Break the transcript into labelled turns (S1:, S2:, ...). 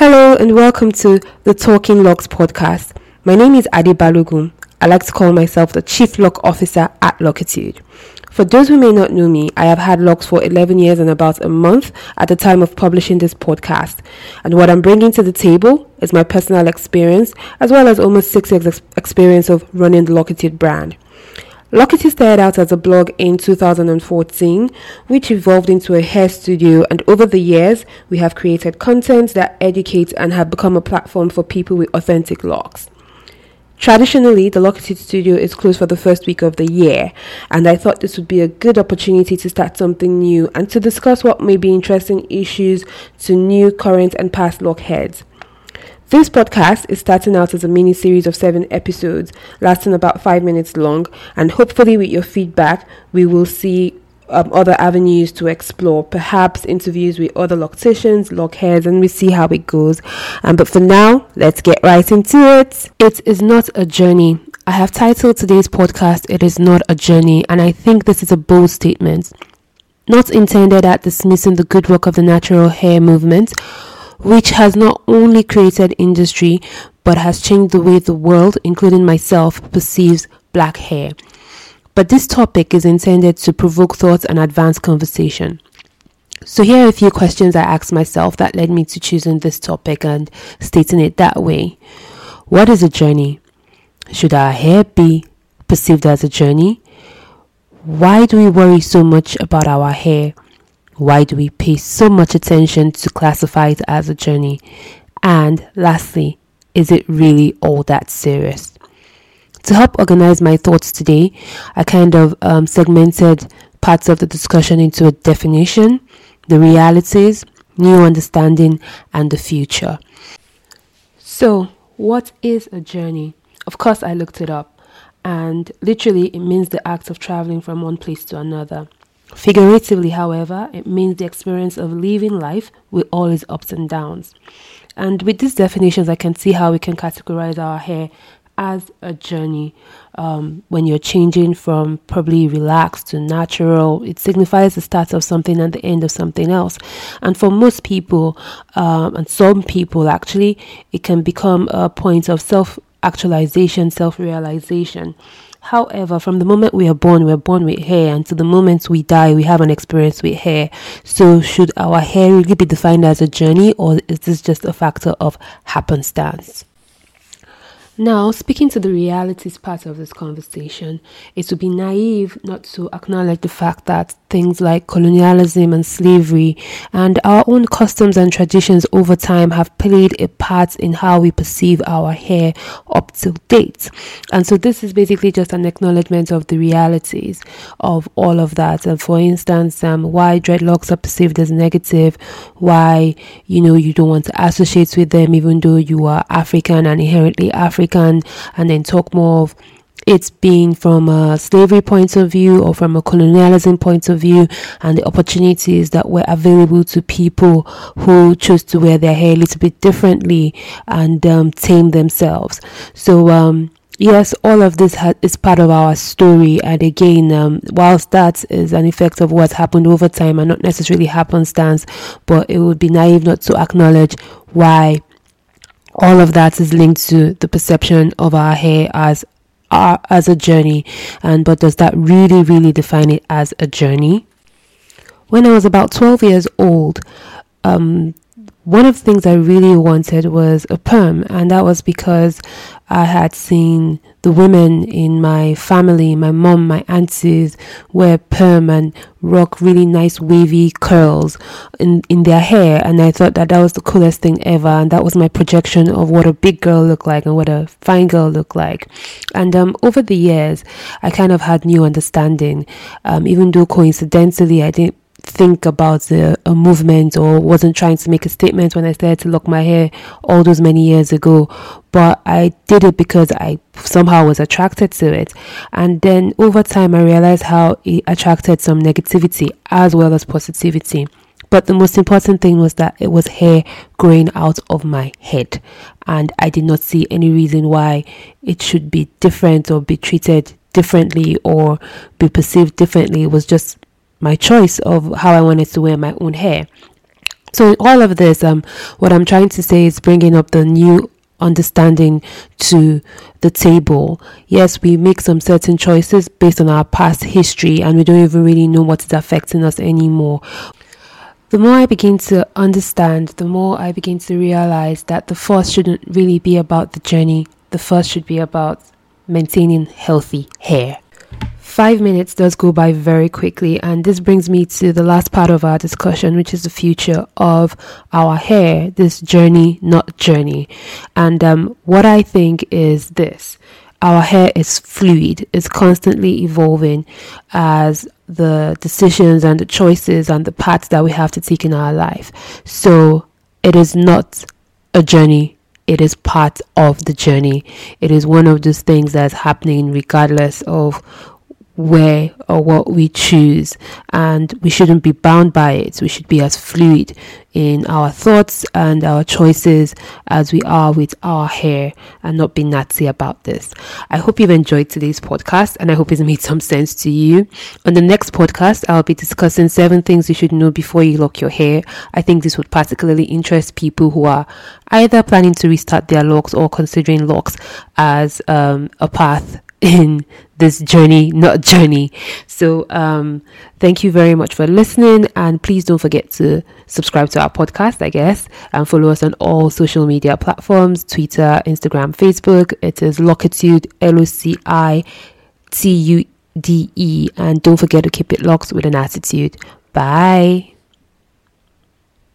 S1: Hello and welcome to the Talking Locks podcast. My name is Adi Balogun. I like to call myself the Chief Lock Officer at Locitude. For those who may not know me, I have had locks for 11 years and about a month at the time of publishing this podcast. And what I'm bringing to the table is my personal experience as well as almost six years experience of running the Locitude brand. Locitude started out as a blog in 2014, which evolved into a hair studio, and over the years, we have created content that educates and have become a platform for people with authentic locks. Traditionally, the Locitude studio is closed for the first week of the year, and I thought this would be a good opportunity to start something new and to discuss what may be interesting issues to new, current, and past lock heads. This podcast is starting out as a mini series of seven episodes, lasting about five minutes long, and hopefully, with your feedback, we will see um, other avenues to explore, perhaps interviews with other locticians, lock heads, and we see how it goes. Um, but for now, let's get right into it. It is not a journey. I have titled today's podcast, It is Not a Journey, and I think this is a bold statement. Not intended at dismissing the good work of the natural hair movement which has not only created industry but has changed the way the world, including myself, perceives black hair. But this topic is intended to provoke thought and advance conversation. So, here are a few questions I asked myself that led me to choosing this topic and stating it that way. What is a journey? Should our hair be perceived as a journey? Why do we worry so much about our hair? Why do we pay so much attention to classify it as a journey? And lastly, is it really all that serious? To help organize my thoughts today, I kind of um, segmented parts of the discussion into a definition, the realities, new understanding, and the future. So, what is a journey? Of course, I looked it up, and literally, it means the act of traveling from one place to another. Figuratively, however, it means the experience of living life with all its ups and downs. And with these definitions, I can see how we can categorize our hair as a journey. Um, when you're changing from probably relaxed to natural, it signifies the start of something and the end of something else. And for most people, um, and some people actually, it can become a point of self actualization, self realization. However, from the moment we are born, we are born with hair, and to the moment we die, we have an experience with hair. So, should our hair really be defined as a journey, or is this just a factor of happenstance? Now, speaking to the realities part of this conversation, it would be naive not to acknowledge the fact that things like colonialism and slavery and our own customs and traditions over time have played a part in how we perceive our hair up to date. And so, this is basically just an acknowledgement of the realities of all of that. And for instance, um, why dreadlocks are perceived as negative, why you know you don't want to associate with them, even though you are African and inherently African and then talk more of it's being from a slavery point of view or from a colonialism point of view and the opportunities that were available to people who chose to wear their hair a little bit differently and um, tame themselves. So, um, yes, all of this ha- is part of our story. And again, um, whilst that is an effect of what's happened over time and not necessarily happenstance, but it would be naive not to acknowledge why all of that is linked to the perception of our hair as uh, as a journey and but does that really really define it as a journey? When i was about 12 years old um, one of the things I really wanted was a perm, and that was because I had seen the women in my family, my mom, my aunties, wear perm and rock really nice wavy curls in, in their hair, and I thought that that was the coolest thing ever, and that was my projection of what a big girl looked like and what a fine girl looked like. And um, over the years, I kind of had new understanding, um, even though coincidentally I didn't think about a, a, movement or wasn't trying to make a statement when I started to lock my hair all those many years ago. But I did it because I somehow was attracted to it. And then over time, I realized how it attracted some negativity as well as positivity. But the most important thing was that it was hair growing out of my head. And I did not see any reason why it should be different or be treated differently or be perceived differently. It was just my choice of how I wanted to wear my own hair. So, in all of this, um, what I'm trying to say is bringing up the new understanding to the table. Yes, we make some certain choices based on our past history, and we don't even really know what is affecting us anymore. The more I begin to understand, the more I begin to realize that the first shouldn't really be about the journey, the first should be about maintaining healthy hair. Five minutes does go by very quickly, and this brings me to the last part of our discussion, which is the future of our hair, this journey, not journey. And um, what I think is this our hair is fluid, it's constantly evolving as the decisions and the choices and the paths that we have to take in our life. So it is not a journey it is part of the journey. It is one of those things that's happening regardless of where or what we choose, and we shouldn't be bound by it. We should be as fluid in our thoughts and our choices as we are with our hair and not be nazi about this. I hope you've enjoyed today's podcast and I hope it's made some sense to you. On the next podcast, I'll be discussing seven things you should know before you lock your hair. I think this would particularly interest people who are either planning to restart their locks or considering locks as um, a path in this journey, not journey. So, um, thank you very much for listening, and please don't forget to subscribe to our podcast, I guess, and follow us on all social media platforms Twitter, Instagram, Facebook. It is Locitude, L O C I T U D E, and don't forget to keep it locked with an attitude. Bye.